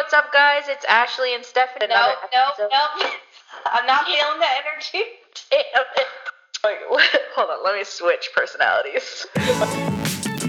what's up, guys? It's Ashley and Stephanie. No, Another no, episode- no. I'm not feeling the energy. It- it- Wait, hold on, let me switch personalities.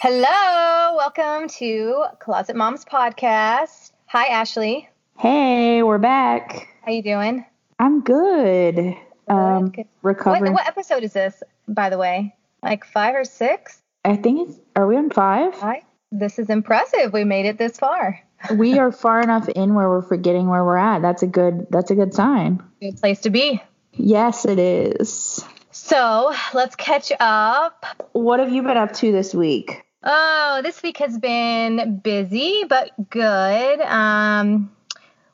Hello, welcome to Closet Moms Podcast. Hi, Ashley. Hey, we're back. How you doing? I'm good. Um, Good. What, recovering. what episode is this, by the way? Like five or six? I think it's. Are we on five? Hi. This is impressive. We made it this far. we are far enough in where we're forgetting where we're at. That's a good. That's a good sign. Good place to be. Yes, it is. So let's catch up. What have you been up to this week? Oh, this week has been busy but good. Um,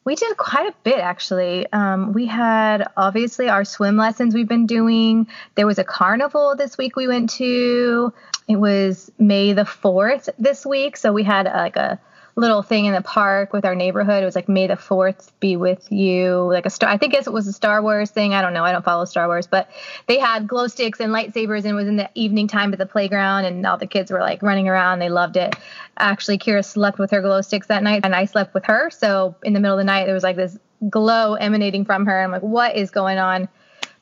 we did quite a bit actually. Um, we had obviously our swim lessons we've been doing. There was a carnival this week we went to. It was May the 4th this week. So we had like a little thing in the park with our neighborhood. It was like May the 4th be with you. Like a star, I think it was a Star Wars thing. I don't know. I don't follow Star Wars, but they had glow sticks and lightsabers and it was in the evening time at the playground and all the kids were like running around. They loved it. Actually, Kira slept with her glow sticks that night and I slept with her. So in the middle of the night, there was like this glow emanating from her. I'm like, what is going on?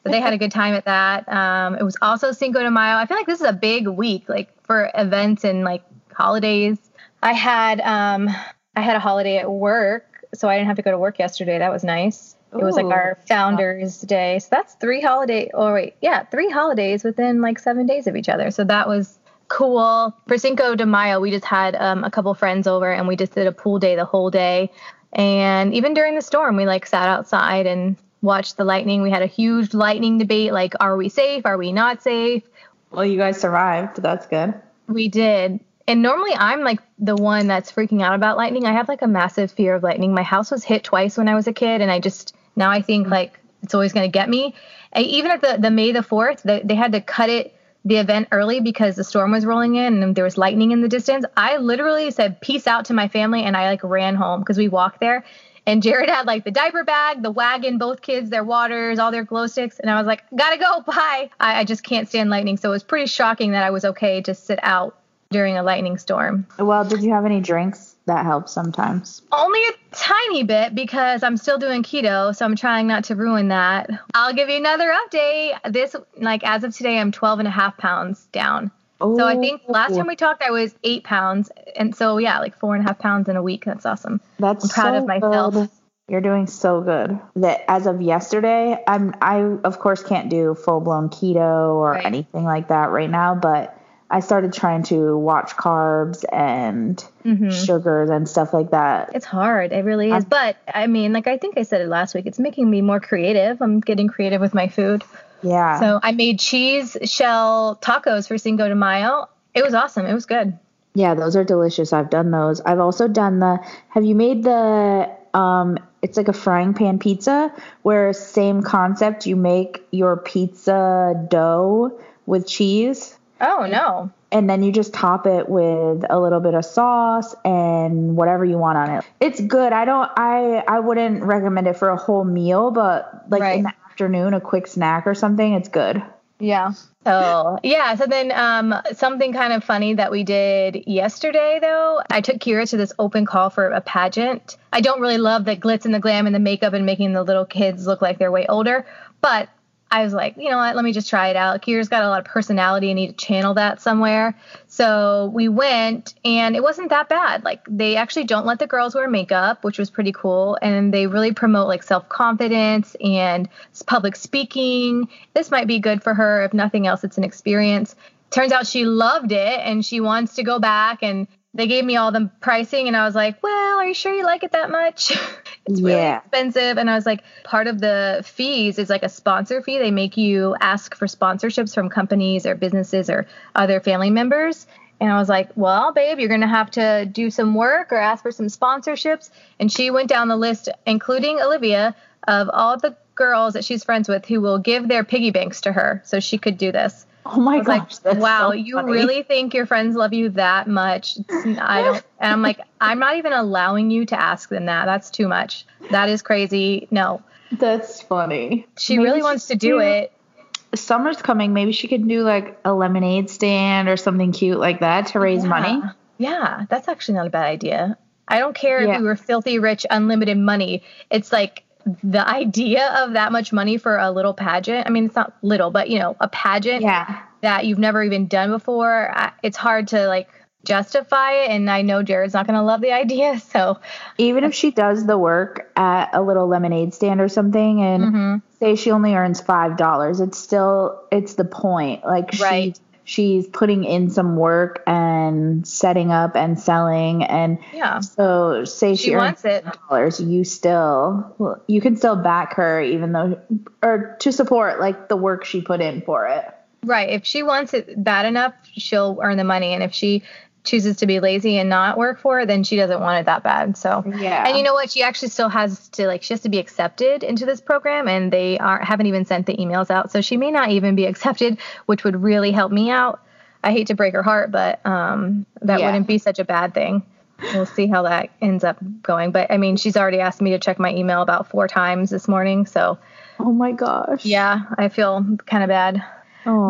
But they had a good time at that. Um, it was also Cinco de Mayo. I feel like this is a big week, like for events and like holidays. I had um, I had a holiday at work, so I didn't have to go to work yesterday. That was nice. It was like our Founders Day, so that's three holiday. Oh wait, yeah, three holidays within like seven days of each other. So that was cool. For Cinco de Mayo, we just had um, a couple friends over and we just did a pool day the whole day. And even during the storm, we like sat outside and watched the lightning. We had a huge lightning debate like, are we safe? Are we not safe? Well, you guys survived. That's good. We did. And normally I'm like the one that's freaking out about lightning. I have like a massive fear of lightning. My house was hit twice when I was a kid, and I just now I think like it's always going to get me. Even at the, the May the 4th, they, they had to cut it the event early because the storm was rolling in and there was lightning in the distance. I literally said peace out to my family and I like ran home because we walked there. And Jared had like the diaper bag, the wagon, both kids, their waters, all their glow sticks. And I was like, gotta go, bye. I, I just can't stand lightning. So it was pretty shocking that I was okay to sit out during a lightning storm. Well, did you have any drinks? That helps sometimes. Only a tiny bit because I'm still doing keto, so I'm trying not to ruin that. I'll give you another update. This, like, as of today, I'm 12 and a half pounds down. So I think last time we talked, I was eight pounds. And so, yeah, like four and a half pounds in a week. That's awesome. That's I'm proud so of myself. good. You're doing so good. That as of yesterday, I'm I of course can't do full blown keto or Right. anything like that right now, but I started trying to watch carbs and Mhm. sugars and stuff like that. It's hard. It really is. I'm- But I mean, like, I think I said it last week. It's making me more creative. I'm getting creative with my food. Yeah. So I made cheese shell tacos for Cinco de Mayo. It was awesome. It was good. yeah, those are delicious. I've done those. I've also done the Have you made the um it's like a frying pan pizza where same concept you make your pizza dough with cheese Oh, no. and then you just top it with a little bit of sauce and whatever you want on it. It's good. I don't I I wouldn't recommend it for a whole meal, but like Right. in the afternoon a quick snack or something, it's good. Yeah. So yeah. So then um, something kind of funny that we did yesterday though. I took Kira to this open call for a pageant. I don't really love the glitz and the glam and the makeup and making the little kids look like they're way older, but I was like, you know what, let me just try it out. Kira's got a lot of personality. I need to channel that somewhere. So we went and it wasn't that bad. Like they actually don't let the girls wear makeup, which was pretty cool. And they really promote like self confidence and public speaking. This might be good for her. If nothing else, it's an experience. Turns out she loved it and she wants to go back. And they gave me all the pricing and I was like, well, are you sure you like it that much? it's really Yeah. expensive. And I was like, part of the fees is like a sponsor fee. They make you ask for sponsorships from companies or businesses or other family members. And I was like, well, babe, you're going to have to do some work or ask for some sponsorships. And she went down the list, including Olivia, of all the girls that she's friends with who will give their piggy banks to her so she could do this. Oh my gosh. like, wow, so you really think your friends love you that much? I don't. And I'm like, I'm not even allowing you to ask them that. That's too much. That is crazy. No, That's funny. she Maybe really she wants to do it. summer's coming, maybe she could do like a lemonade stand or something cute like that to raise Yeah. money. Yeah, that's actually not a bad idea. I don't care Yeah. if we were filthy rich, unlimited money. It's like the idea of that much money for a little pageant. I mean, it's not little, but you know, a pageant Yeah. that you've never even done before it's hard to like justify it. And I know Jared's not going to love the idea. So, Even if she does the work at a little lemonade stand or something and mhm. say she only earns five dollars, it's still it's the point. Like Right. she she's putting in some work and setting up and selling and yeah, so say she, she earns wants it. dollars, you still you can still back her even though or to support like the work she put in for it. Right. If she wants it bad enough, she'll earn the money. And if she chooses to be lazy and not work for then she doesn't want it that bad. So, Yeah. and you know what? She actually still has to like she has to be accepted into this program, and they aren't haven't even sent the emails out, so she may not even be accepted, which would really help me out. I hate to break her heart, but um, that Yeah. wouldn't be such a bad thing. We'll see how that ends up going. But I mean, she's already asked me to check my email about four times this morning, so oh my gosh. yeah, I feel kind of bad.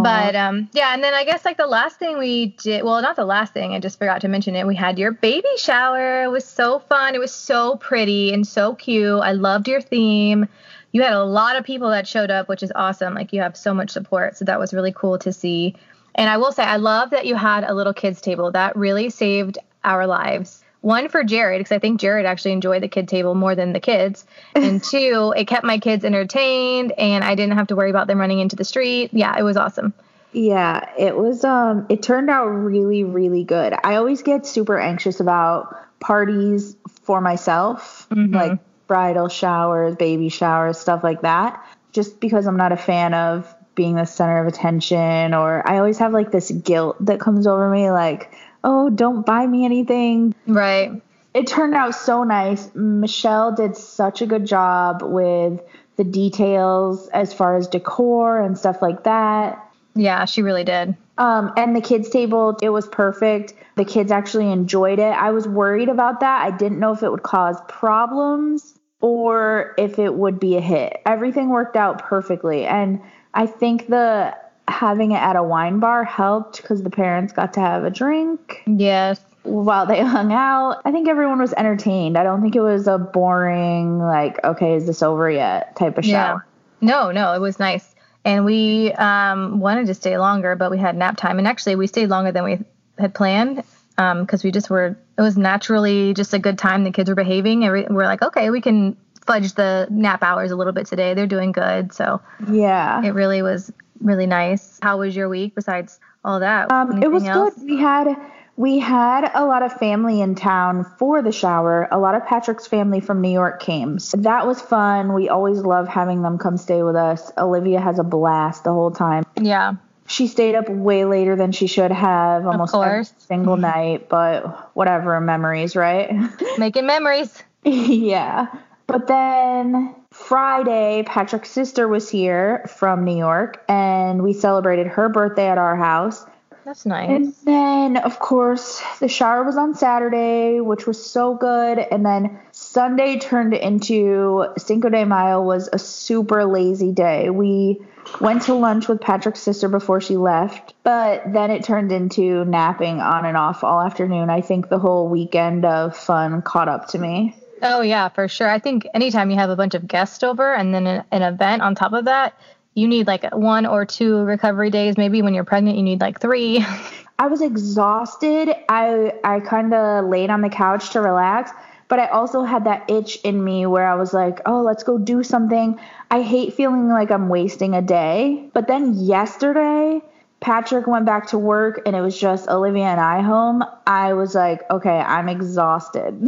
But um, yeah, and then I guess like the last thing we did, well, not the last thing, I just forgot to mention it. We had your baby shower. It was so fun. It was so pretty and so cute. I loved your theme. You had a lot of people that showed up, which is awesome. Like you have so much support, so that was really cool to see. And I will say, I love that you had a little kids table. That really saved our lives. One for Jared, because I think Jared actually enjoyed the kid table more than the kids. And two, it kept my kids entertained and I didn't have to worry about them running into the street. Yeah, it was awesome. Yeah, it was um it turned out really really good. I always get super anxious about parties for myself, Mhm. like bridal showers, baby showers, stuff like that, just because I'm not a fan of being the center of attention or I always have like this guilt that comes over me like, "Oh, don't buy me anything." Right. It turned out so nice. Michelle did such a good job with the details as far as decor and stuff like that. Yeah, she really did. Um, and the kids' table, it was perfect. The kids actually enjoyed it. I was worried about that. I didn't know if it would cause problems or if it would be a hit. Everything worked out perfectly. And I think the having it at a wine bar helped because the parents got to have a drink Yes. while they hung out. I think everyone was entertained. I don't think it was a boring, like, okay, is this over yet type of shower. No, no, it was nice. And we um, wanted to stay longer, but we had nap time. And actually, we stayed longer than we had planned because we just were, it was naturally just a good time. The kids were behaving. And we- we're like, okay, we can fudge the nap hours a little bit today. They're doing good. So Yeah. it really was really nice. How was your week besides all that? Um, it was else? good. We had we had a lot of family in town for the shower. A lot of Patrick's family from New York came. So that was fun. We always love having them come stay with us. Olivia has a blast the whole time. Yeah. She stayed up way later than she should have, almost every single night. But whatever, memories, right? Making memories. yeah. But then Friday, Patrick's sister was here from New York, and we celebrated her birthday at our house. That's nice. And then, of course, the shower was on Saturday, which was so good. And then Sunday turned into Cinco de Mayo was a super lazy day. We went to lunch with Patrick's sister before she left, but then it turned into napping on and off all afternoon. I think the whole weekend of fun caught up to me. Oh yeah, for sure. I think anytime you have a bunch of guests over and then an, an event on top of that, you need like one or two recovery days. Maybe when you're pregnant, you need like three. I was exhausted. I I kind of laid on the couch to relax, but I also had that itch in me where I was like, "Oh, let's go do something." I hate feeling like I'm wasting a day. But then yesterday, Patrick went back to work and it was just Olivia and I home. I was like, "Okay, I'm exhausted."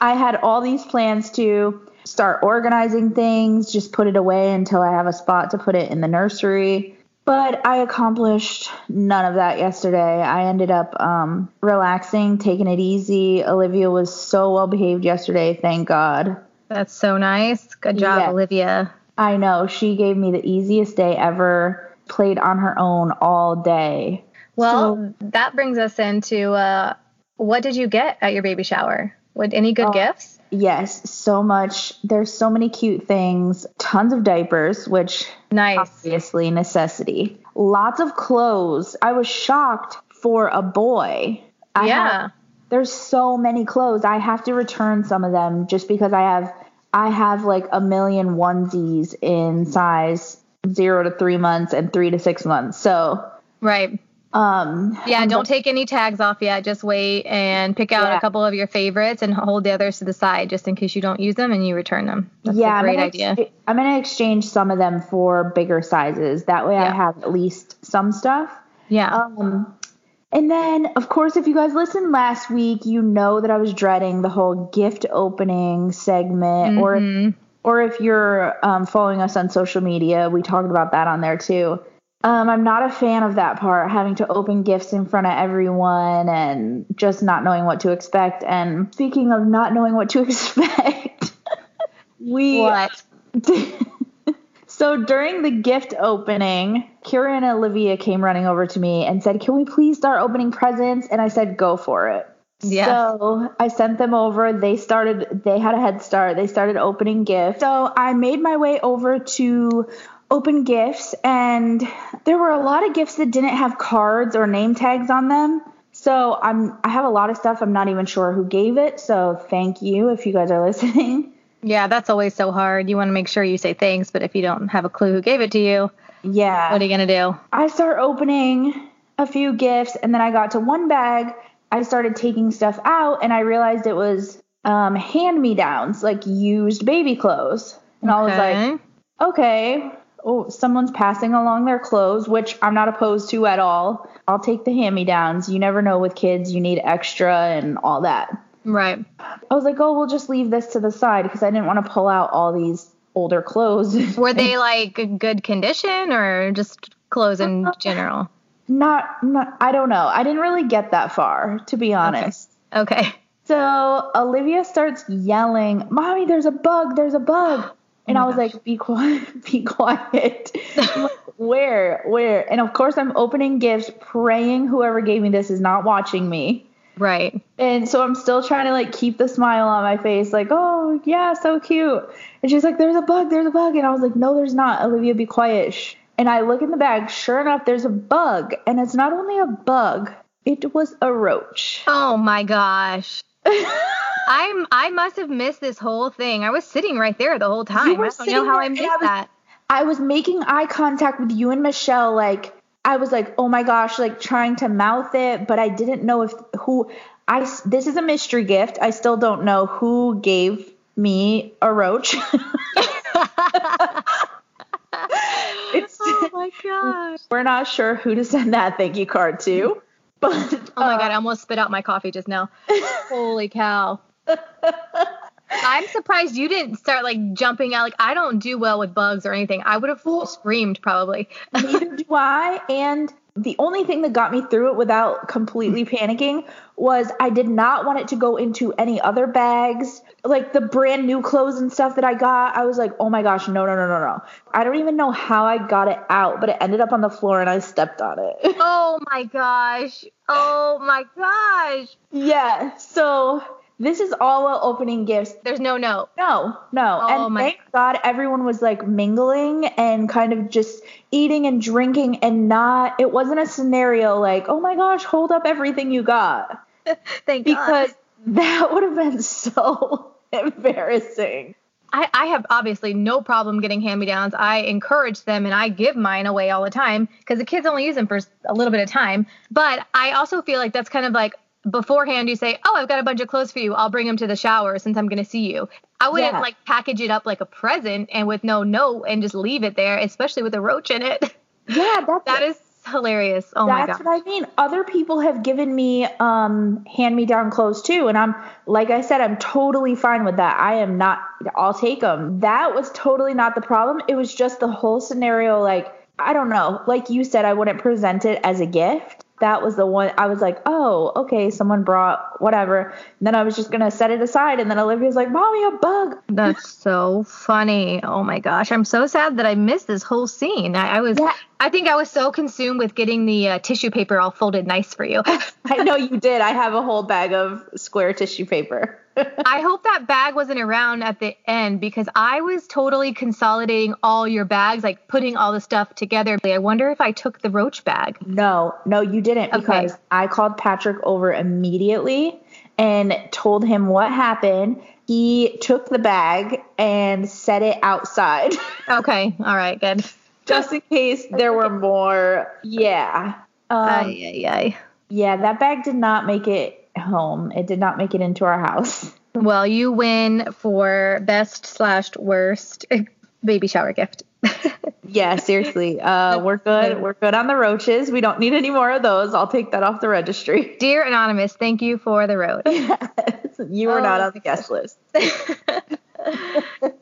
I had all these plans to start organizing things, just put it away until I have a spot to put it in the nursery. But I accomplished none of that yesterday. I ended up um, relaxing, taking it easy. Olivia was so well behaved yesterday, thank God. That's so nice. Good job, Yeah. Olivia. I know, she gave me the easiest day ever, played on her own all day. Well, that brings us into uh, what did you get at your baby shower? What any good Oh. gifts? Yes, so much. There's so many cute things. Tons of diapers, which Nice. obviously necessity. Lots of clothes. I was shocked for a boy. I yeah. have- there's so many clothes. I have to return some of them just because I have I have like a million onesies in size 0 to 3 months and 3 to 6 months. So, Right. um Yeah, don't take any tags off yet. Just wait and pick out Yeah. a couple of your favorites and hold the others to the side just in case you don't use them and you return them. That's yeah, a great I'm idea. I'm gonna exchange some of them for bigger sizes. That way, I have at least some stuff. yeah. Um, and then, of course, if you guys listened last week, you know that I was dreading the whole gift opening segment, or Mhm. Or if you're um, following us on social media, we talked about that on there too. Um, I'm not a fan of that part, having to open gifts in front of everyone and just not knowing what to expect. And speaking of not knowing what to expect, we what? so during the gift opening, Kira and Olivia came running over to me and said, Can we please start opening presents? And I said, Go for it. Yes. So I sent them over. They started, they had a head start. They started opening gifts. So I made my way over to open gifts, and there were a lot of gifts that didn't have cards or name tags on them. So I'm I have a lot of stuff I'm not even sure who gave it. So thank you if you guys are listening. Yeah, that's always so hard. You want to make sure you say thanks, but if you don't have a clue who gave it to you, Yeah. what are you going to do? I start opening a few gifts, and then I got to one bag. I started taking stuff out, and I realized it was um, hand me downs, like used baby clothes. And I was like, Okay. okay, oh, someone's passing along their clothes, which I'm not opposed to at all. I'll take the hand me downs. You never know with kids, you need extra and all that. right. I was like, oh, we'll just leave this to the side because I didn't want to pull out all these older clothes. Were they like good condition or just clothes in general? Not, not, I don't know. I didn't really get that far, to be honest. Okay. So Olivia starts yelling, "Mommy, there's a bug! There's a bug!" Oh and my I was gosh. like, "Be quiet! Be quiet!" Like, Where? Where? And of course, I'm opening gifts, praying whoever gave me this is not watching me. Right. And so I'm still trying to like keep the smile on my face, like, "Oh yeah, so cute." And she's like, "There's a bug! There's a bug!" And I was like, "No, there's not. Olivia, be quiet." Shh. And I look in the bag. Sure enough, there's a bug, and it's not only a bug; it was a roach. Oh my gosh. I'm I must have missed this whole thing. I was sitting right there the whole time. You were I don't know how I missed I was- that. I was making eye contact with you and Michelle, like I was like, oh my gosh, like trying to mouth it, but I didn't know if who I This is a mystery gift. I still don't know who gave me a roach. oh my gosh. we're not sure who to send that thank you card to, but Oh my god, I um, almost spit out my coffee just now. Holy cow. I'm surprised you didn't start like jumping out. Like I don't do well with bugs or anything. I would have screamed probably. neither do I. And the only thing that got me through it without completely panicking was I did not want it to go into any other bags. Like the brand new clothes and stuff that I got, I was like, oh my gosh, no, no, no, no, no. I don't even know how I got it out, but it ended up on the floor and I stepped on it. oh my gosh. Oh my gosh. yeah. So this is all while opening gifts. There's no note. No, no. Oh and thank God everyone was like mingling and kind of just eating and drinking and not, it wasn't a scenario like, oh my gosh, hold up everything you got. Thank God. Because God. that would have been so embarrassing. I, I have obviously no problem getting hand-me-downs. I encourage them and I give mine away all the time because the kids only use them for a little bit of time. But I also feel like that's kind of like beforehand you say, "Oh, I've got a bunch of clothes for you. I'll bring them to the shower since I'm going to see you." I wouldn't Yeah. like package it up like a present and with no note and just leave it there, especially with a roach in it. Yeah, that's that is hilarious. Oh my god. That's what I mean. Other people have given me um hand me down clothes too, and I'm like I said, I'm totally fine with that. I am not. I'll take them. That was totally not the problem. It was just the whole scenario. Like I don't know. Like you said, I wouldn't present it as a gift. That was the one. I was like, oh, okay, someone brought whatever. And then I was just gonna set it aside, and then Olivia's like, mommy, a bug. That's so funny. Oh my gosh. I'm so sad that I missed this whole scene. I, I was Yeah. I think I was so consumed with getting the uh, tissue paper all folded nice for you. I know you did. I have a whole bag of square tissue paper. I hope that bag wasn't around at the end because I was totally consolidating all your bags, like putting all the stuff together. I wonder if I took the roach bag. No, no, you didn't because Okay. I called Patrick over immediately and told him what happened. He took the bag and set it outside Okay, all right, good. Just in case there were more. Yeah. Um, ay. yeah, that bag did not make it home. It did not make it into our house. Well, you win for best slash worst baby shower gift. Yeah, seriously. Uh, we're good. We're good on the roaches. We don't need any more of those. I'll take that off the registry. Dear Anonymous, thank you for the road. you were not Oh, on the guest list.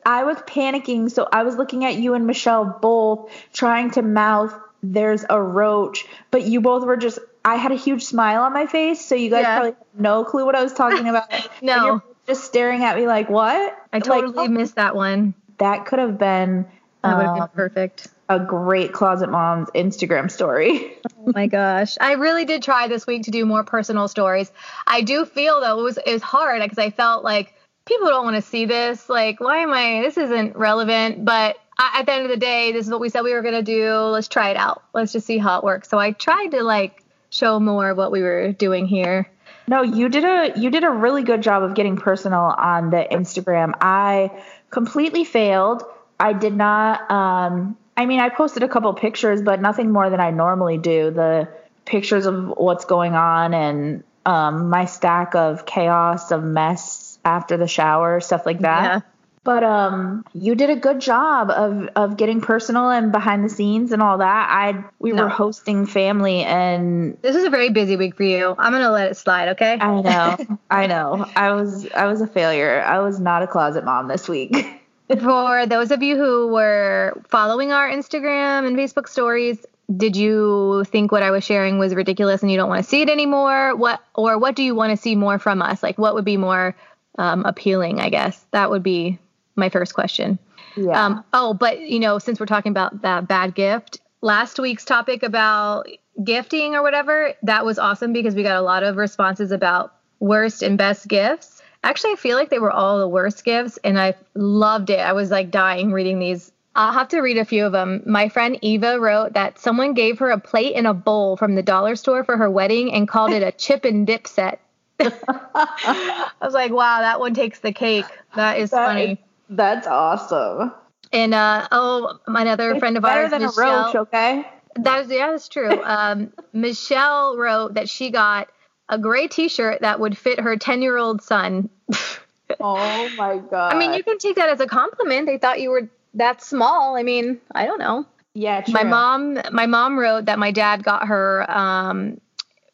I was panicking, so I was looking at you and Michelle both trying to mouth there's a roach, but you both were just I had a huge smile on my face, so you guys Yeah. probably had no clue what I was talking about. No. you're just staring at me like, "What?" I Like, totally oh, missed that one. that could have been That would have um, been perfect. a great closet mom's Instagram story. Oh my gosh. I really did try this week to do more personal stories. I do feel though it was it was hard because I felt like people don't want to see this. Like, why am I this isn't relevant, but I, at the end of the day, this is what we said we were going to do. Let's try it out. Let's just see how it works. So I tried to like show more what we were doing here. No, you did a you did a really good job of getting personal on the Instagram. I completely failed. I did not um I mean, I posted a couple pictures, but nothing more than I normally do. The pictures of what's going on and um my stack of chaos of mess after the shower, stuff like that. Yeah. But um you did a good job of of getting personal and behind the scenes and all that. I we No. were hosting family and This is a very busy week for you. I'm going to let it slide, okay? I know. I know. I was I was a failure. I was not a closet mom this week. For those of you who were following our Instagram and Facebook stories, did you think what I was sharing was ridiculous and you don't want to see it anymore? What or what do you want to see more from us? Like what would be more um, appealing? I guess that would be my first question. Yeah. Um, oh, but you know, since we're talking about that bad gift, last week's topic about gifting or whatever, that was awesome because we got a lot of responses about worst and best gifts. Actually, I feel like they were all the worst gifts, and I loved it. I was like dying reading these. I'll have to read a few of them. My friend Eva wrote that someone gave her a plate and a bowl from the dollar store for her wedding and called it a chip and dip set. I was like, wow, that one takes the cake. That is That funny. is- that's awesome. And uh oh, another friend of Better ours, than a Michelle. roach, okay? That is yeah, that's true. Um, Michelle wrote that she got a gray T-shirt that would fit her ten-year-old son. Oh my god. I mean, you can take that as a compliment. They thought you were that small. I mean, I don't know. yeah, true. My mom, my mom wrote that my dad got her um,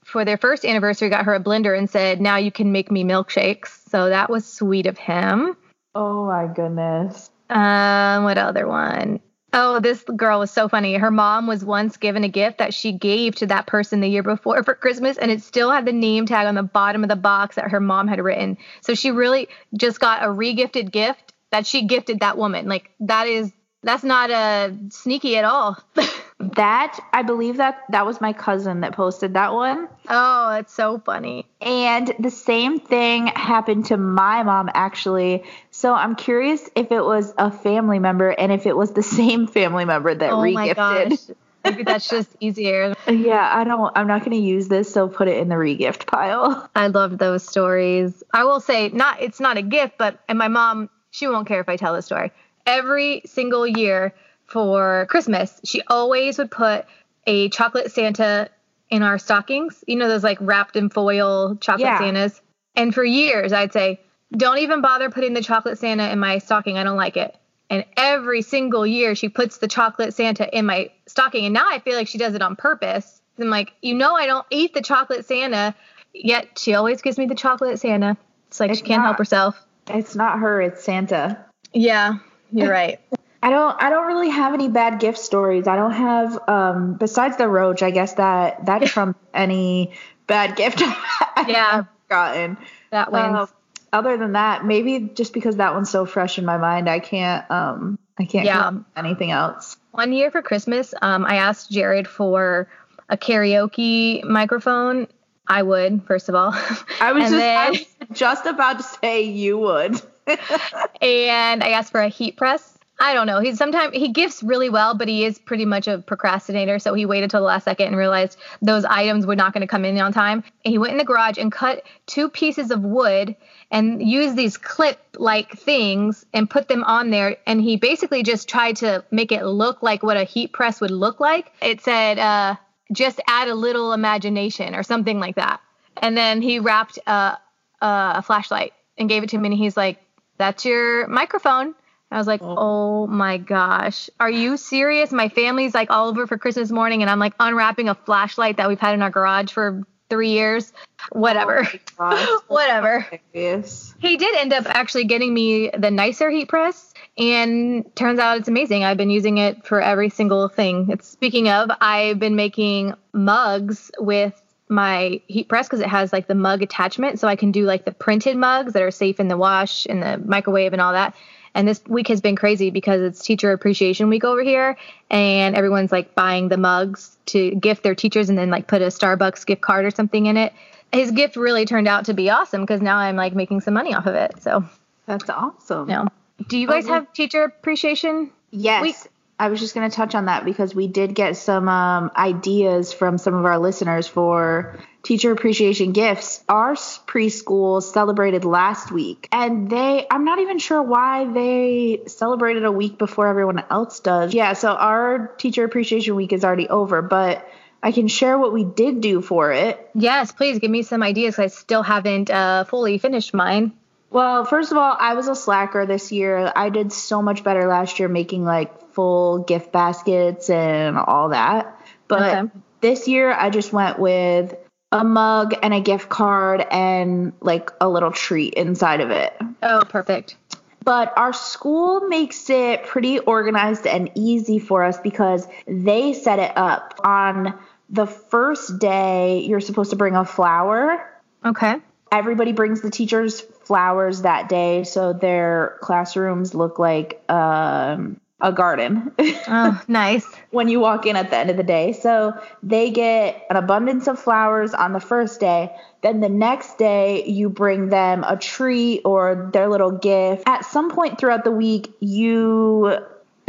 for their first anniversary, got her a blender and said, "Now you can make me milkshakes." So that was sweet of him. Oh my goodness. Um, what other one? Oh, this girl was so funny. Her mom was once given a gift that she gave to that person the year before for Christmas, and it still had the name tag on the bottom of the box that her mom had written. So she really just got a regifted gift that she gifted that woman. Like that is that's not uh, sneaky at all. That I believe that that was my cousin that posted that one. oh, it's so funny. And the same thing happened to my mom actually. So I'm curious if it was a family member and if it was the same family member that Oh regifted. Maybe that's just easier. Yeah, I don't I'm not going to use this, so put it in the regift pile. I love those stories. I will say, not it's not a gift, but and my mom, she won't care if I tell the story. Every single year for Christmas, she always would put a chocolate Santa in our stockings. You know those like wrapped in foil chocolate Yeah. Santas. And for years, I'd say, "Don't even bother putting the chocolate Santa in my stocking. I don't like it." And every single year, she puts the chocolate Santa in my stocking. And now I feel like she does it on purpose. I'm like, you know, I don't eat the chocolate Santa, yet she always gives me the chocolate Santa. It's like It's she can't help herself. It's not her, it's Santa. Yeah, you're right. I don't I don't really have any bad gift stories. I don't have um besides the roach, I guess that that trumps any bad gift I've Yeah. gotten. That wins. Um, other than that, maybe just because that one's so fresh in my mind, I can't um I can't Yeah. come up with anything else. One year for Christmas, um, I asked Jared for a karaoke microphone. I would, first of all. I was just then- I was just about to say you would. And I asked for a heat press. I don't know. He sometimes he gifts really well, but he is pretty much a procrastinator. So he waited till the last second and realized those items were not going to come in on time. And he went in the garage and cut two pieces of wood and used these clip like things and put them on there. And he basically just tried to make it look like what a heat press would look like. It said, uh, just add a little imagination or something like that. And then he wrapped uh, uh, a flashlight and gave it to me. And he's like, that's your microphone. I was like, oh. oh. my gosh, are you serious? My family's like all over for Christmas morning, and I'm like unwrapping a flashlight that we've had in our garage for three years. Whatever. Whatever. Yes. He did end up actually getting me the nicer heat press, and turns out it's amazing. I've been using it for every single thing. It's speaking of, I've been making mugs with my heat press because it has like the mug attachment, so I can do like the printed mugs that are safe in the wash and the microwave and all that. And this week has been crazy because it's Teacher Appreciation Week over here, and everyone's like buying the mugs to gift their teachers and then like put a Starbucks gift card or something in it. His gift really turned out to be awesome because now I'm like making some money off of it. So, That's awesome. know. Do you oh, guys Oh, have Teacher Appreciation? Yes. We- I was just going to touch on that because we did get some um, ideas from some of our listeners for teacher appreciation gifts. Our preschool celebrated last week, and they, I'm not even sure why they celebrated a week before everyone else does. Yeah, so our teacher appreciation week is already over, but I can share what we did do for it. Yes, please give me some ideas. I still haven't uh, fully finished mine. Well, first of all, I was a slacker this year. I did so much better last year making like full gift baskets and all that. But Okay. this year I just went with a mug and a gift card and like a little treat inside of it. Oh, perfect. But our school makes it pretty organized and easy for us because they set it up. On the first day, you're supposed to bring a flower Okay. everybody brings the teachers flowers that day so their classrooms look like um, a garden. Oh, nice. when you walk in at the end of the day. So they get an abundance of flowers on the first day. Then the next day you bring them a treat or their little gift. At some point throughout the week you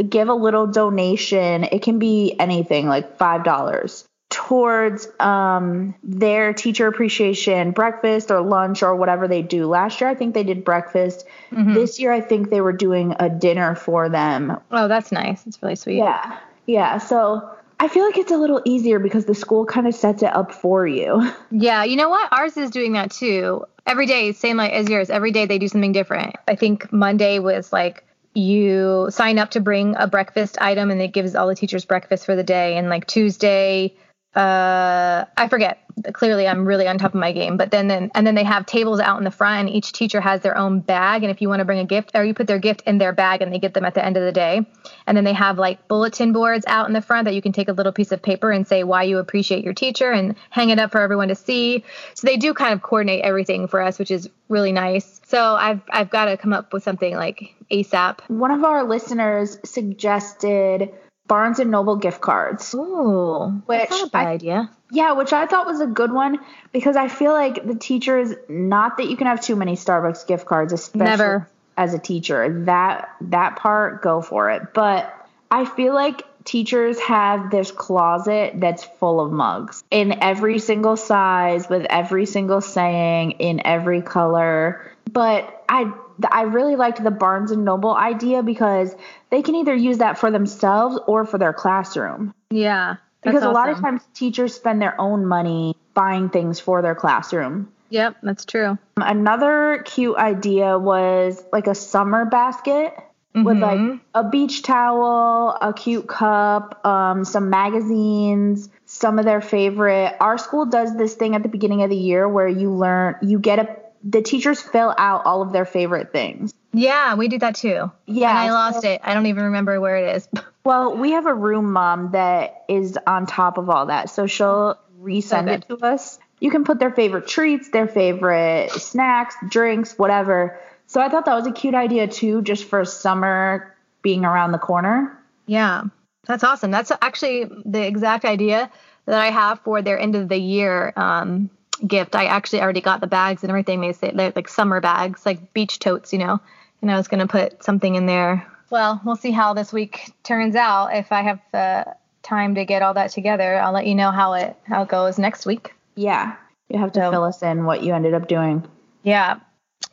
give a little donation. It can be anything like five dollars towards um, their teacher appreciation breakfast or lunch or whatever they do. Last year, I think they did breakfast. This year, I think they were doing a dinner for them. Oh, that's nice. It's really sweet. Yeah. Yeah. So I feel like it's a little easier because the school kind of sets it up for you. Yeah, you know what? Ours is doing that too. Every day, same like as yours. Every day they do something different. I think Monday was like you sign up to bring a breakfast item and it gives all the teachers breakfast for the day. And like Tuesday, uh I forget. Clearly I'm really on top of my game. But then then and then they have tables out in the front and each teacher has their own bag. And if you want to bring a gift or you put their gift in their bag and they get them at the end of the day. And then they have like bulletin boards out in the front that you can take a little piece of paper and say why you appreciate your teacher and hang it up for everyone to see. So they do kind of coordinate everything for us, which is really nice. So I've I've got to come up with something like ASAP. One of our listeners suggested Barnes and Noble gift cards. Ooh, Which that's not a bad I- idea. Yeah, which I thought was a good one because I feel like the teachers not that you can have too many Starbucks gift cards, especially Never. as a teacher. That that part, go for it. But I feel like teachers have this closet that's full of mugs in every single size with every single saying in every color. But I I really liked the Barnes and Noble idea because they can either use that for themselves or for their classroom Yeah. because a lot of times teachers spend their own money buying things for their classroom. Yep, that's true. Another cute idea was like a summer basket with like Mhm. a beach towel, a cute cup, um, some magazines, some of their favorite. Our school does this thing at the beginning of the year where you learn, you get a, the teachers fill out all of their favorite things. Yeah, we do that too. Yeah, and I lost so- it. I don't even remember where it is. Well, we have a room mom that is on top of all that. So she'll resend So it to us. You can put their favorite treats, their favorite snacks, drinks, whatever. So I thought that was a cute idea too, just for summer being around the corner. Yeah, that's awesome. That's actually the exact idea that I have for their end of the year um, gift. I actually already got the bags and everything. They say they're like summer bags, like beach totes, you know. And I was gonna put something in there. Well, we'll see how this week turns out. If I have the time to get all that together, I'll let you know how it how it goes next week. Yeah. You have to So- fill us in what you ended up doing. Yeah.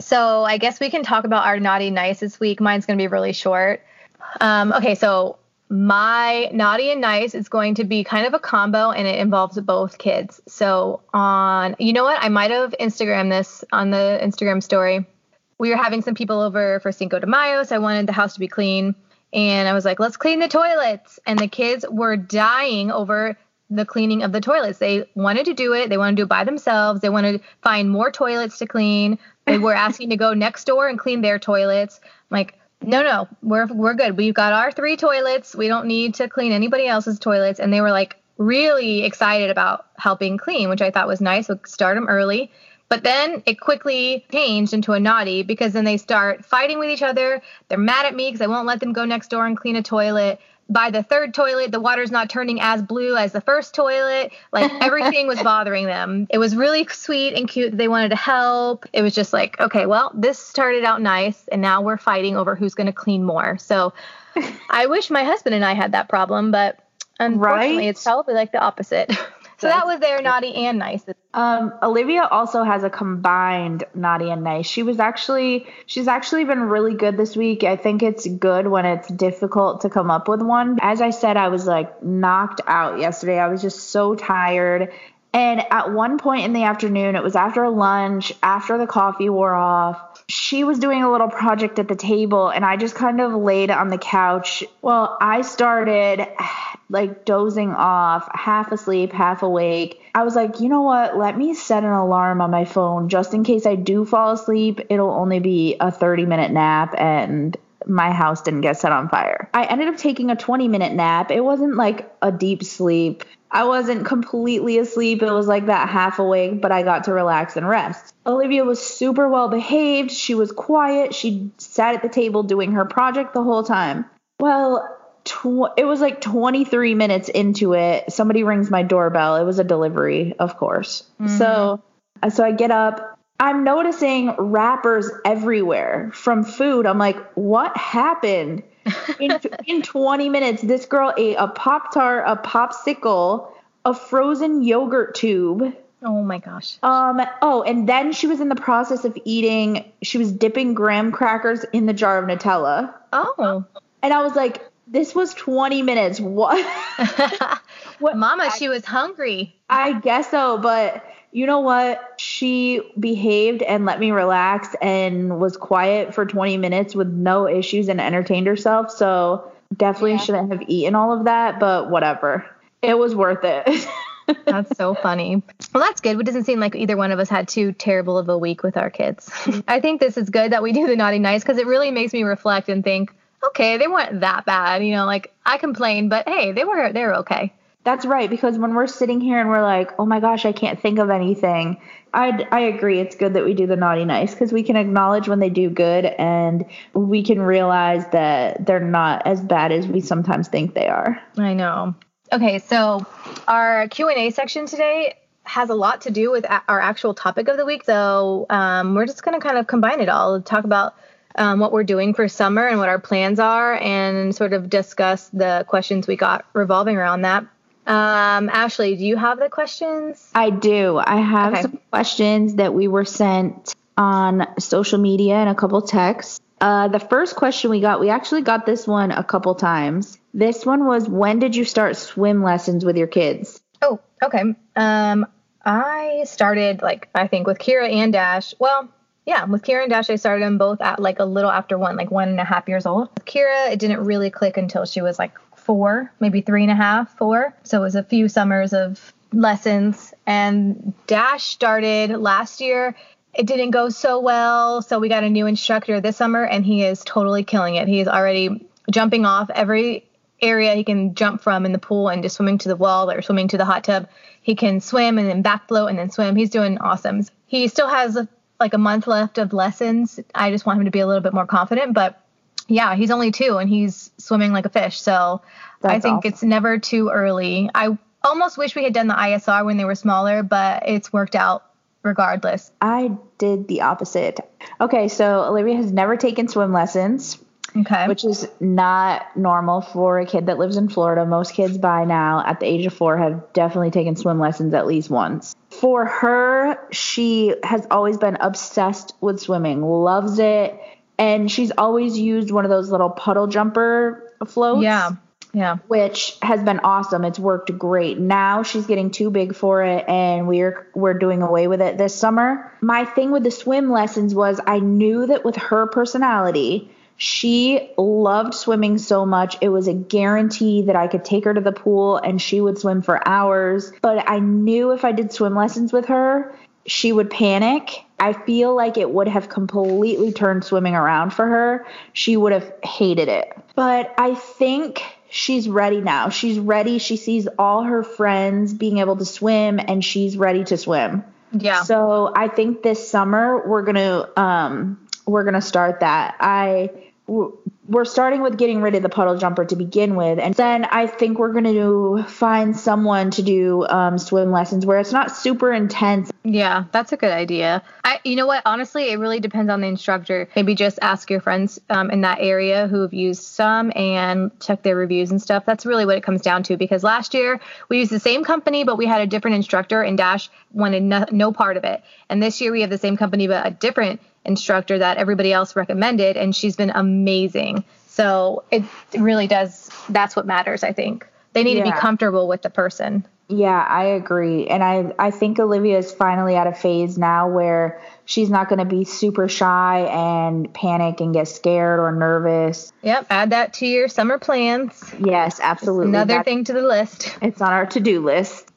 So I guess we can talk about our naughty nice this week. Mine's going to be really short. Um, okay, so my naughty and nice is going to be kind of a combo and it involves both kids. So on, you know what? I might have Instagram this on the Instagram story. We were having some people over for Cinco de Mayo, so I wanted the house to be clean. And I was like, let's clean the toilets. And the kids were dying over the cleaning of the toilets. They wanted to do it. They wanted to do it by themselves. They wanted to find more toilets to clean. They were asking to go next door and clean their toilets. I'm like, no, no, we're we're good. We've got our three toilets. We don't need to clean anybody else's toilets. And they were like really excited about helping clean, which I thought was nice. So start them early. But then it quickly changed into a naughty because then they start fighting with each other. They're mad at me because I won't let them go next door and clean a toilet. By the third toilet, the water's not turning as blue as the first toilet. Like everything was bothering them. It was really sweet and cute they wanted to help. It was just like, okay, well, this started out nice and now we're fighting over who's going to clean more. So I wish my husband and I had that problem, but unfortunately, Right? it's probably like the opposite. so that was their naughty and nice. Um, Olivia also has a combined naughty and nice. She was actually she's actually been really good this week. I think it's good when it's difficult to come up with one. As I said, I was like knocked out yesterday. I was just so tired. And at one point in the afternoon, it was after lunch, after the coffee wore off, she was doing a little project at the table, and I just kind of laid on the couch. Well, I started like dozing off, half asleep, half awake. I was like, you know what? Let me set an alarm on my phone just in case I do fall asleep. It'll only be a 30 minute nap and my house didn't get set on fire. I ended up taking a 20 minute nap. It wasn't like a deep sleep. I wasn't completely asleep. It was like that half awake, but I got to relax and rest. Olivia was super well behaved. She was quiet. She sat at the table doing her project the whole time. Well, tw- it was like 23 minutes into it. Somebody rings my doorbell. It was a delivery, of course. Mm-hmm. So, so I get up. I'm noticing wrappers everywhere from food. I'm like, what happened? In, in 20 minutes, this girl ate a Pop Tart, a popsicle, a frozen yogurt tube. Oh my gosh. Um, oh, and then she was in the process of eating, she was dipping graham crackers in the jar of Nutella. Oh. And I was like, this was 20 minutes. What? What- Mama, she was hungry. I guess so, but you know what? She behaved and let me relax and was quiet for 20 minutes with no issues and entertained herself. So definitely Yeah. shouldn't have eaten all of that, but whatever. It was worth it. That's so funny. Well, that's good. It doesn't seem like either one of us had too terrible of a week with our kids. I think this is good that we do the naughty nice because it really makes me reflect and think, okay, they weren't that bad. You know, like I complained, but hey, they were they were okay. That's right, because when we're sitting here and we're like, oh my gosh, I can't think of anything, I, I agree. It's good that we do the naughty nice because we can acknowledge when they do good and we can realize that they're not as bad as we sometimes think they are. I know. Okay, so our Q and A section today has a lot to do with a- our actual topic of the week. So um, we're just going to kind of combine it all, talk about um, what we're doing for summer and what our plans are, and sort of discuss the questions we got revolving around that. Um, Ashley, do you have the questions? I do. I have Okay. some questions that we were sent on social media and a couple texts. Uh, the first question we got, we actually got this one a couple times. This one was, when did you start swim lessons with your kids? Oh, okay. Um, I started like I think with Kira and Dash. Well, yeah, with Kira and Dash, I started them both at like a little after one, like one and a half years old. With Kira, it didn't really click until she was like four, maybe three and a half, four. So it was a few summers of lessons. And Dash started last year. It didn't go so well, so we got a new instructor this summer, and he is totally killing it. He is already jumping off every area he can jump from in the pool and just swimming to the wall or swimming to the hot tub. He can swim and then back float and then swim. He's doing awesome. He still has like a month left of lessons. I just want him to be a little bit more confident, but yeah, he's only two and he's swimming like a fish. So I think awesome. it's never too early. I almost wish we had done the ISR when they were smaller, but it's worked out regardless. I did the opposite. Okay, so Olivia has never taken swim lessons, Okay. which is not normal for a kid that lives in Florida. Most kids by now, at the age of four, have definitely taken swim lessons at least once. For her, she has always been obsessed with swimming, loves it, and she's always used one of those little puddle jumper floats yeah. Yeah. which has been awesome. It's worked great. Now she's getting too big for it and we're we're doing away with it this summer. My thing with the swim lessons was I knew that with her personality, she loved swimming so much. It was a guarantee that I could take her to the pool and she would swim for hours. But I knew if I did swim lessons with her, she would panic. I feel like it would have completely turned swimming around for her. She would have hated it. But I think she's ready now. She's ready. She sees all her friends being able to swim and she's ready to swim. Yeah. So I think this summer we're going to um we're going to start that. I w- we're starting with getting rid of the puddle jumper to begin with, and then I think we're going to find someone to do um, swim lessons where it's not super intense. Yeah, that's a good idea. I, you know what? Honestly, it really depends on the instructor. Maybe just ask your friends um, in that area who have used some and check their reviews and stuff. That's really what it comes down to. Because last year we used the same company, but we had a different instructor, and Dash wanted no, no part of it. And this year we have the same company, but a different instructor that everybody else recommended, and she's been amazing. So it really does. That's what matters. I think they need to be comfortable with the person. Yeah, I agree. And I I think Olivia is finally at a phase now where she's not going to be super shy and panic and get scared or nervous. Yep, add that to your summer plans. Yes, absolutely. Another That's- thing to the list. It's on our to-do list.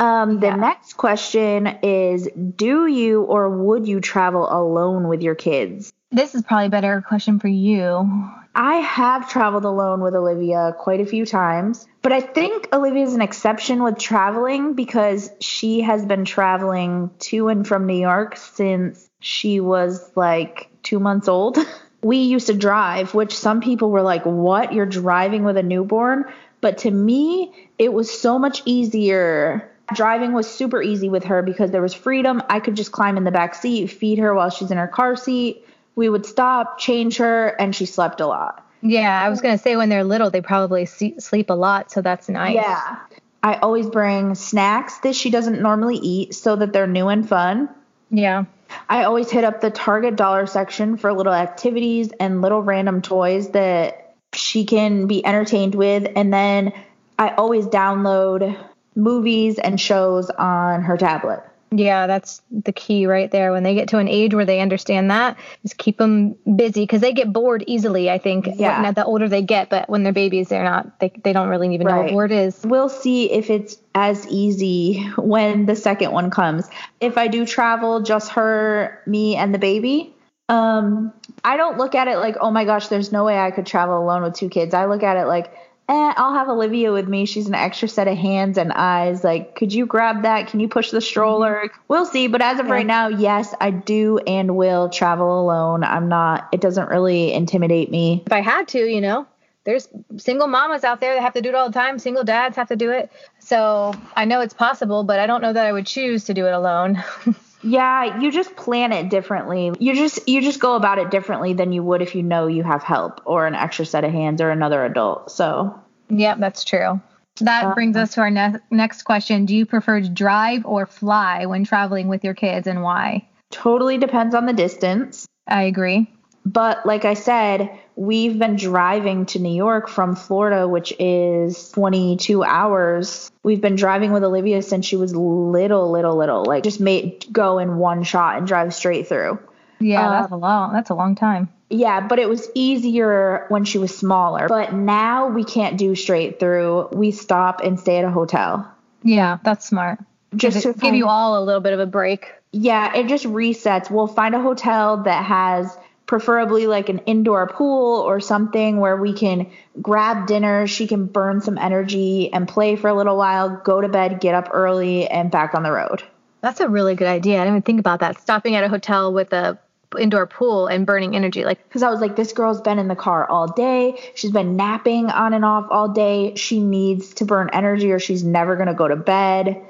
Um, the Yeah. next question is do you or would you travel alone with your kids? This is probably a better question for you. I have traveled alone with Olivia quite a few times, but I think Olivia is an exception with traveling because she has been traveling to and from New York since she was like two months old. We used to drive, which some people were like, What? You're driving with a newborn? But to me, it was so much easier. Driving was super easy with her because there was freedom. I could just climb in the back seat, feed her while she's in her car seat. We would stop, change her, and she slept a lot. Yeah, I was gonna say when they're little, they probably sleep a lot, so that's nice. Yeah. I always bring snacks that she doesn't normally eat so that they're new and fun. Yeah. I always hit up the Target dollar section for little activities and little random toys that she can be entertained with. And then I always download movies and shows on her tablet. Yeah, that's the key right there. When they get to an age where they understand that, just keep them busy because they get bored easily. I think. Yeah. When, the older they get, but when they're babies, they're not. They they don't really even know what bored is. We'll see if it's as easy when the second one comes. If I do travel, just her, me, and the baby. Um, I don't look at it like, oh my gosh, there's no way I could travel alone with two kids. I look at it like, eh, I'll have Olivia with me. She's an extra set of hands and eyes. Like, could you grab that? Can you push the stroller? We'll see. But as of right now, yes, I do and will travel alone. I'm not, it doesn't really intimidate me. If I had to, you know, there's single mamas out there that have to do it all the time. Single dads have to do it. So I know it's possible, but I don't know that I would choose to do it alone. Yeah, you just plan it differently. You just you just go about it differently than you would if you know you have help or an extra set of hands or another adult. So, yeah, that's true. That Uh, brings us to our ne- next question. Do you prefer to drive or fly when traveling with your kids and why? totally depends on the distance. I agree. But like I said, we've been driving to New York from Florida, which is 22 hours. We've been driving with Olivia since she was little, little, little. Like just made go in one shot and drive straight through. Yeah, Uh, that's a long that's a long time. Yeah, but it was easier when she was smaller. But now we can't do straight through. We stop and stay at a hotel. Yeah, that's smart. Just to give you all a little bit of a break. Yeah, it just resets. We'll find a hotel that has preferably like an indoor pool or something where we can grab dinner. She can burn some energy and play for a little while, go to bed, get up early, and back on the road. That's a really good idea. I didn't even think about that. Stopping at a hotel with a indoor pool and burning energy. Like Because I was like, this girl's been in the car all day. She's been napping on and off all day. She needs to burn energy or she's never going to go to bed.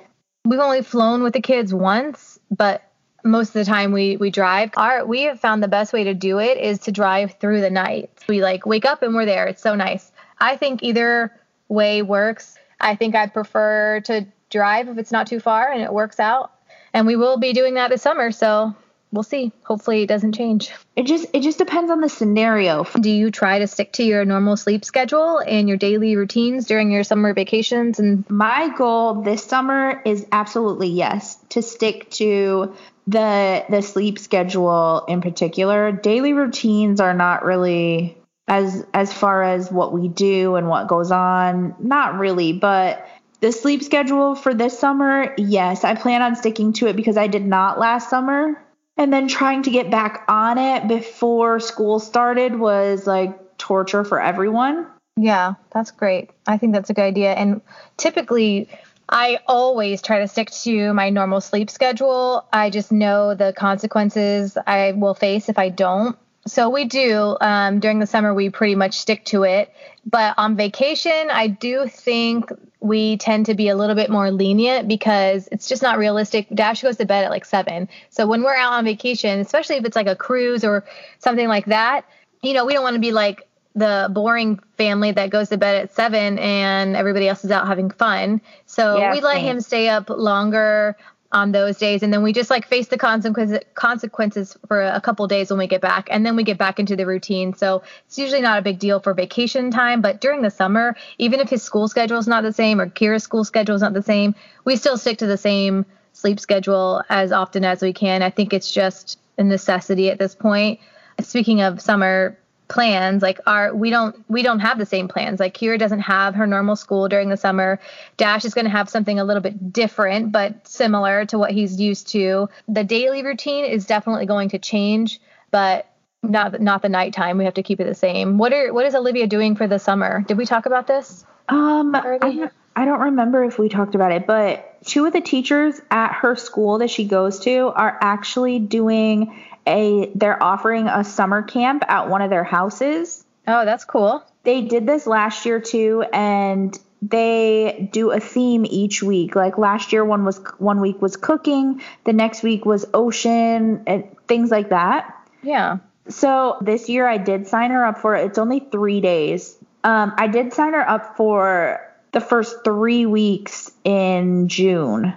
we've only flown with the kids once, but most of the time we we drive. Our we have found the best way to do it is to drive through the night. We like wake up and we're there. It's so nice. I think either way works. I think I'd prefer to drive if it's not too far and it works out. And we will be doing that this summer, so we'll see. Hopefully it doesn't change. It just it just depends on the scenario. Do you try to stick to your normal sleep schedule and your daily routines during your summer vacations and My goal this summer is absolutely yes, to stick to the the sleep schedule in particular. Daily routines are not really as as far as what we do and what goes on, not really, but the sleep schedule for this summer, yes, I plan on sticking to it because I did not last summer. And then trying to get back on it before school started was like torture for everyone. Yeah, that's great. I think that's a good idea. And typically, I always try to stick to my normal sleep schedule. I just know the consequences I will face if I don't. So we do. Um, during the summer, we pretty much stick to it. But on vacation, I do think we tend to be a little bit more lenient because it's just not realistic. Dash goes to bed at like seven. So when we're out on vacation, especially if it's like a cruise or something like that, you know, we don't want to be like the boring family that goes to bed at seven and everybody else is out having fun. So Yeah, we let same. him stay up longer on those days and then we just like face the consequences consequences for a couple days when we get back and then we get back into the routine so it's usually not a big deal for vacation time but during the summer even if his school schedule is not the same or kira's school schedule is not the same we still stick to the same sleep schedule as often as we can i think it's just a necessity at this point speaking of summer plans like our we don't we don't have the same plans. Like kira doesn't have her normal school during the summer. Dash is going to have something a little bit different but similar to what he's used to. The daily routine is definitely going to change but not not the nighttime. We have to keep it the same. What are what is olivia doing for the summer? Did we talk about this? Um, I, Already? don't- I don't remember if we talked about it, but two of the teachers at her school that she goes to are actually doing a, they're offering a summer camp at one of their houses. oh that's cool They did this last year too, and they do a theme each week. Like last year, one was one week was cooking, the next week was ocean, and things like that. yeah So this year I did sign her up for it. It's only three days. Um, I did sign her up for the first three weeks in June.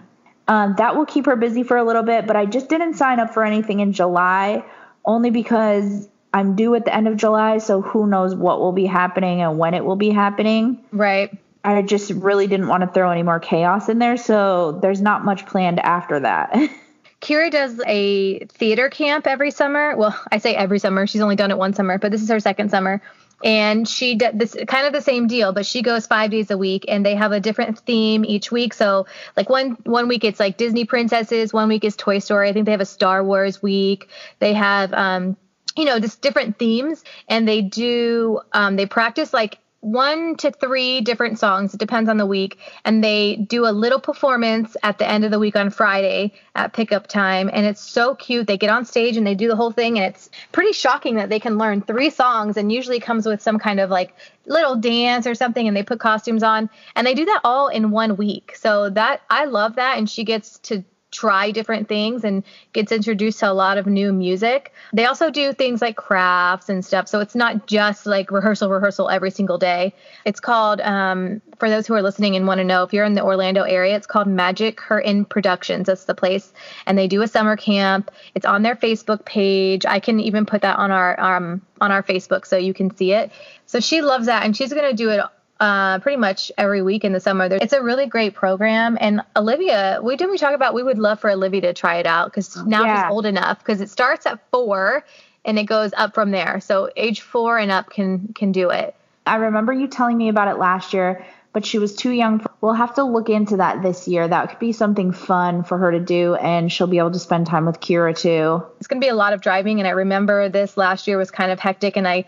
Um, that will keep her busy for a little bit, but I just didn't sign up for anything in July only because I'm due at the end of July. So who knows what will be happening and when it will be happening. right I just really didn't want to throw any more chaos in there. So there's not much planned after that. Kira does a theater camp every summer. Well, I say every summer. She's only done it one summer, but this is her second summer. And she did this kind of the same deal, but she goes five days a week, and they have a different theme each week. So, like one one week it's like Disney princesses, one week is Toy Story. I think they have a Star Wars week. They have um, you know, just different themes, and they do um, they practice like one to three different songs. It depends on the week. And they do a little performance at the end of the week on Friday at pickup time. And it's so cute. They get on stage and they do the whole thing. And it's pretty shocking that they can learn three songs and usually comes with some kind of like little dance or something. And they put costumes on. And they do that all in one week. So that I love that. And she gets to try different things and gets introduced to a lot of new music. They also do things like crafts and stuff. So it's not just like rehearsal, rehearsal every single day. It's called, um, for those who are listening and want to know, if you're in the Orlando area, it's called Magic Curtain Productions. That's the place. And they do a summer camp. It's on their Facebook page. I can even put that on our um, on our Facebook so you can see it. So she loves that and she's going to do it uh, pretty much every week in the summer. It's a really great program. And Olivia, we didn't we talk about we would love for Olivia to try it out because now Yeah. she's old enough because it starts at four and it goes up from there. So age four and up can can do it. I remember you telling me about it last year, but she was too young. For, we'll have to look into that this year. That could be something fun for her to do, and she'll be able to spend time with Kira too. It's going to be a lot of driving. And I remember this last year was kind of hectic. And I,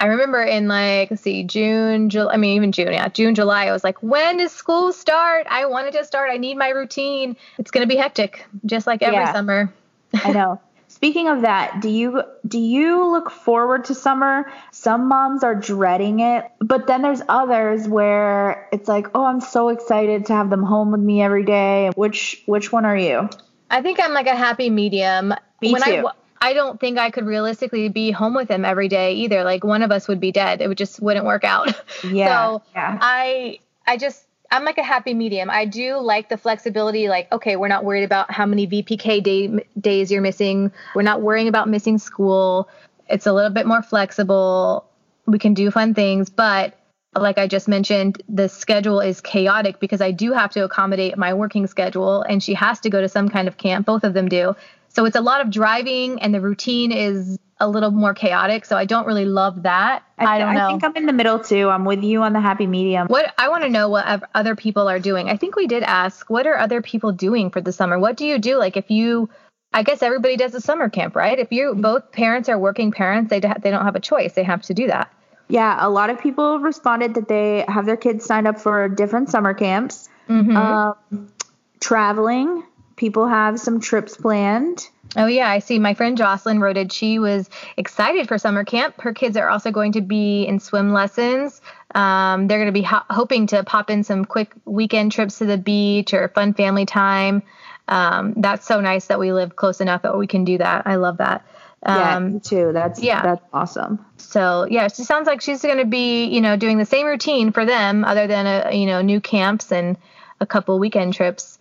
I remember in like, let's see, June, July, I mean, even June, yeah, June, July, I was like, when does school start? I wanted to start. I need my routine. It's going to be hectic, just like every Yeah. summer. I know. Speaking of that, do you do you look forward to summer? Some moms are dreading it, but then there's others where it's like, "Oh, I'm so excited to have them home with me every day." Which which one are you? I think I'm like a happy medium. Me when too. I, I don't think I could realistically be home with him every day either. Like one of us would be dead. It would just wouldn't work out. Yeah, so yeah. I I just I'm like a happy medium. I do like the flexibility. Like, okay, we're not worried about how many VPK day, days you're missing. We're not worrying about missing school. It's a little bit more flexible. We can do fun things, but like I just mentioned, the schedule is chaotic because I do have to accommodate my working schedule and she has to go to some kind of camp. Both of them do. So it's a lot of driving and the routine is a little more chaotic. So I don't really love that. I, don't know. I think I'm in the middle too. I'm with you on the happy medium. what I want to know what other people are doing. I think we did ask, what are other people doing for the summer? What do you do? Like if you, I guess everybody does a summer camp, right? If you both parents are working parents, they they don't have a choice. They have to do that. Yeah, a lot of people responded that they have their kids signed up for different summer camps. Mhm. Um, traveling, people have some trips planned. Oh yeah, I see. My friend Jocelyn wrote it. She was excited for summer camp. Her kids are also going to be in swim lessons. Um, they're going to be ho- hoping to pop in some quick weekend trips to the beach or fun family time. Um, that's so nice that we live close enough that we can do that. I love that. Yeah, Um, me too. That's yeah. that's awesome. so yeah, she sounds like she's going to be, you know, doing the same routine for them, other than a, you know, new camps and a couple weekend trips.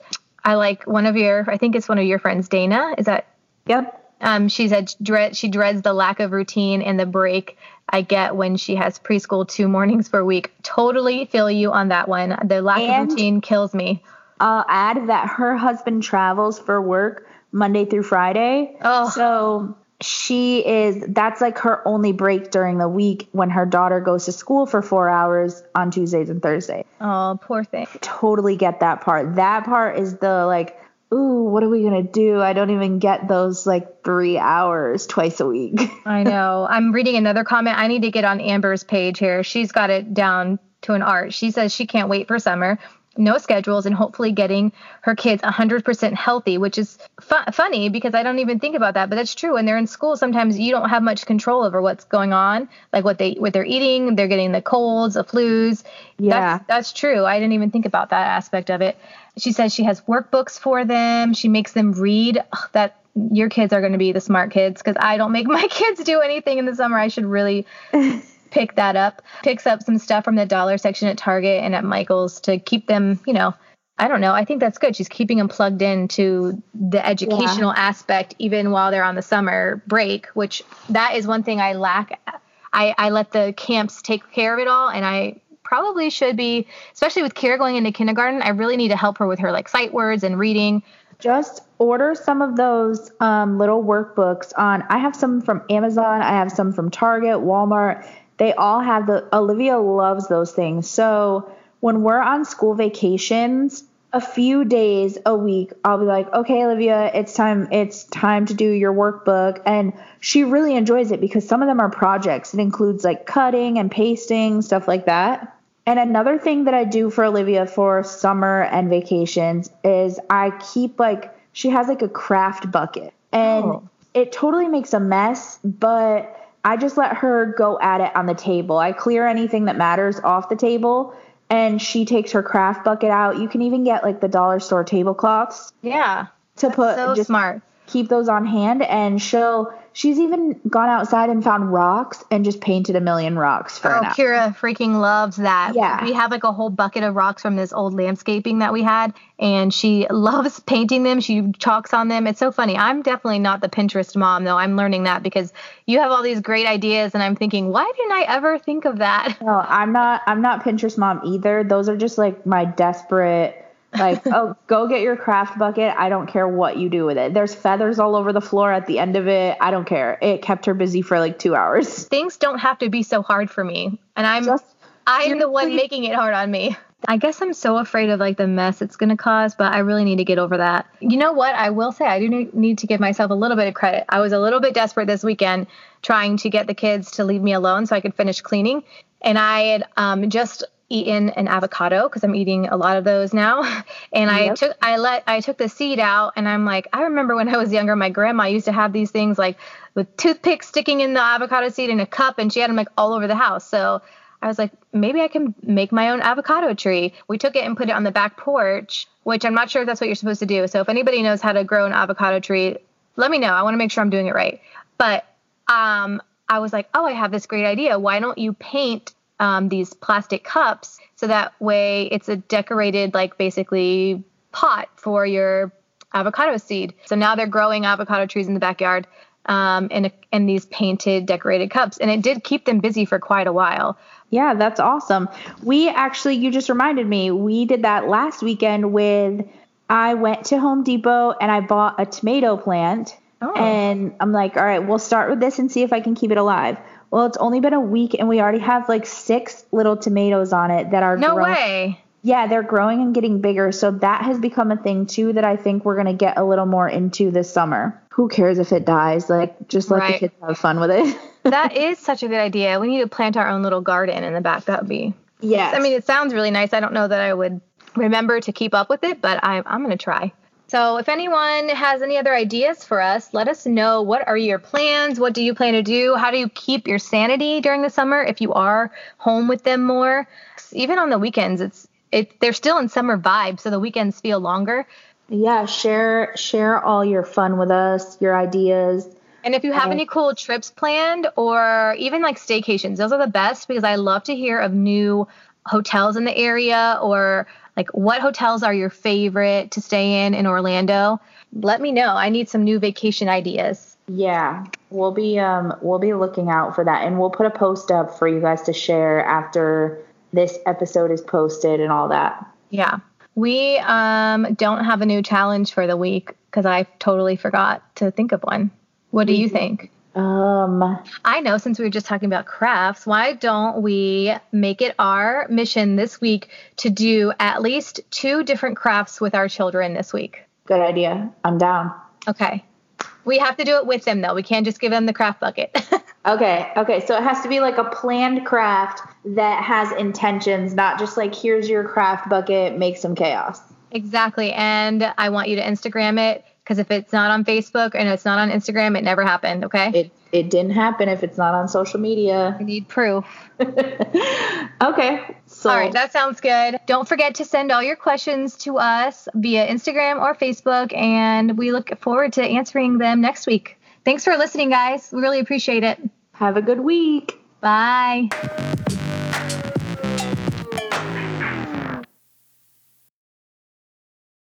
I like one of your, I think it's one of your friends, Dana. Is that Yep. um, she said dread, she dreads the lack of routine and the break I get when she has preschool two mornings per week. Totally feel you on that one. The lack And- of routine kills me. I'll add that her husband travels for work Monday through Friday. Oh. So she is that's like her only break during the week when her daughter goes to school for 4 hours on Tuesdays and Thursdays. Oh, poor thing. Totally get that part. That part is the like ooh, what are we going to do? I don't even get those like 3 hours twice a week. I know. I'm reading another comment. I need to get on Amber's page here. She's got it down to an art. She says she can't wait for summer. No schedules and hopefully getting her kids 100% healthy, which is fu- funny because I don't even think about that, but that's true. When they're in school, sometimes you don't have much control over what's going on, like what they what they're eating. They're getting the colds, the flus. Yeah. that's, that's true. I didn't even think about that aspect of it. She says she has workbooks for them. She makes them read. Ugh, that your kids are going to be the smart kids because I don't make my kids do anything in the summer. I should really pick that up. Picks up some stuff from the dollar section at Target and at Michael's to keep them, you know, I don't know. I think that's good. She's keeping them plugged into the educational aspect even while they're on the summer break, which that is one thing I lack. I, I let the camps take care of it all and I probably should be, especially with Kira going into kindergarten, I really need to help her with her like sight words and reading. just order some of those um, little workbooks on i have some from amazon i have some from target walmart they all have the olivia loves those things. So when we're on school vacations a few days a week i'll be like okay olivia it's time it's time to do your workbook. And she really enjoys it because some of them are projects. It includes like cutting and pasting stuff like that. And another thing that I do for Olivia for summer and vacations is I keep like she has like a craft bucket. And Oh. it totally makes a mess, but I just let her go at it on the table. I clear anything that matters off the table and she takes her craft bucket out. You can even get like the dollar store tablecloths Yeah. to put So just smart. keep those on hand and she'll she's even gone outside and found rocks and just painted a million rocks for Oh, an hour. Kira freaking loves that. Yeah. We have like a whole bucket of rocks from this old landscaping that we had, and she loves painting them. She chalks on them. It's so funny. I'm definitely not the Pinterest mom, though. I'm learning that because you have all these great ideas, and I'm thinking, why didn't I ever think of that? No, I'm not. I'm not Pinterest mom either. Those are just like my desperate, like, oh, go get your craft bucket. I don't care what you do with it. There's feathers all over the floor at the end of it. I don't care. It kept her busy for like two hours. Things don't have to be so hard for me, and I'm Just I'm the one making it hard on me. I guess I'm so afraid of like the mess it's going to cause, but I really need to get over that. You know what? I will say I do need to give myself a little bit of credit. I was a little bit desperate this weekend trying to get the kids to leave me alone so I could finish cleaning. And I had um, just eaten an avocado because I'm eating a lot of those now. And I took I let I took the seed out and I'm like, I remember when I was younger, my grandma used to have these things like with toothpicks sticking in the avocado seed in a cup and she had them like all over the house. So I was like, maybe I can make my own avocado tree. We took it and put it on the back porch, which I'm not sure if that's what you're supposed to do. So if anybody knows how to grow an avocado tree, let me know. I want to make sure I'm doing it right. But um, I was like, oh, I have this great idea. Why don't you paint um, these plastic cups so that way it's a decorated, like basically pot for your avocado seed. So now they're growing avocado trees in the backyard um, in, a, in these painted, decorated cups. And it did keep them busy for quite a while. Yeah, that's awesome. We actually, you just reminded me, we did that last weekend with, I went to Home Depot and I bought a tomato plant. Oh. And I'm like, all right, we'll start with this and see if I can keep it alive. Well, it's only been a week and we already have like six little tomatoes on it that are no growing. way. Yeah, they're growing and getting bigger. So that has become a thing too that I think we're going to get a little more into this summer. Who cares if it dies? Like, just let right. the kids have fun with it. that is such a good idea. We need to plant our own little garden in the back. That would be. Yes. I mean, it sounds really nice. I don't know that I would remember to keep up with it, but I, I'm going to try. So, if anyone has any other ideas for us, let us know. What are your plans? What do you plan to do? How do you keep your sanity during the summer if you are home with them more? Even on the weekends, it's it, they're still in summer vibes, so the weekends feel longer. Yeah, share share all your fun with us, your ideas. And if you have any cool trips planned or even like staycations, those are the best because I love to hear of new hotels in the area or like what hotels are your favorite to stay in in Orlando. Let me know. I need some new vacation ideas. Yeah, we'll be um we'll be looking out for that and we'll put a post up for you guys to share after this episode is posted and all that. Yeah. We um, don't have a new challenge for the week because I totally forgot to think of one. What do you think? Um, I know since we were just talking about crafts, why don't we make it our mission this week to do at least two different crafts with our children this week? Good idea. I'm down. Okay. We have to do it with them though. We can't just give them the craft bucket. okay. Okay. So it has to be like a planned craft that has intentions, not just like here's your craft bucket, make some chaos. Exactly. And I want you to Instagram it because if it's not on Facebook and it's not on Instagram, it never happened. Okay. It it didn't happen if it's not on social media. I need proof. okay. So. All right, that sounds good. Don't forget to send all your questions to us via Instagram or Facebook, and we look forward to answering them next week. Thanks for listening, guys. We really appreciate it. Have a good week. Bye.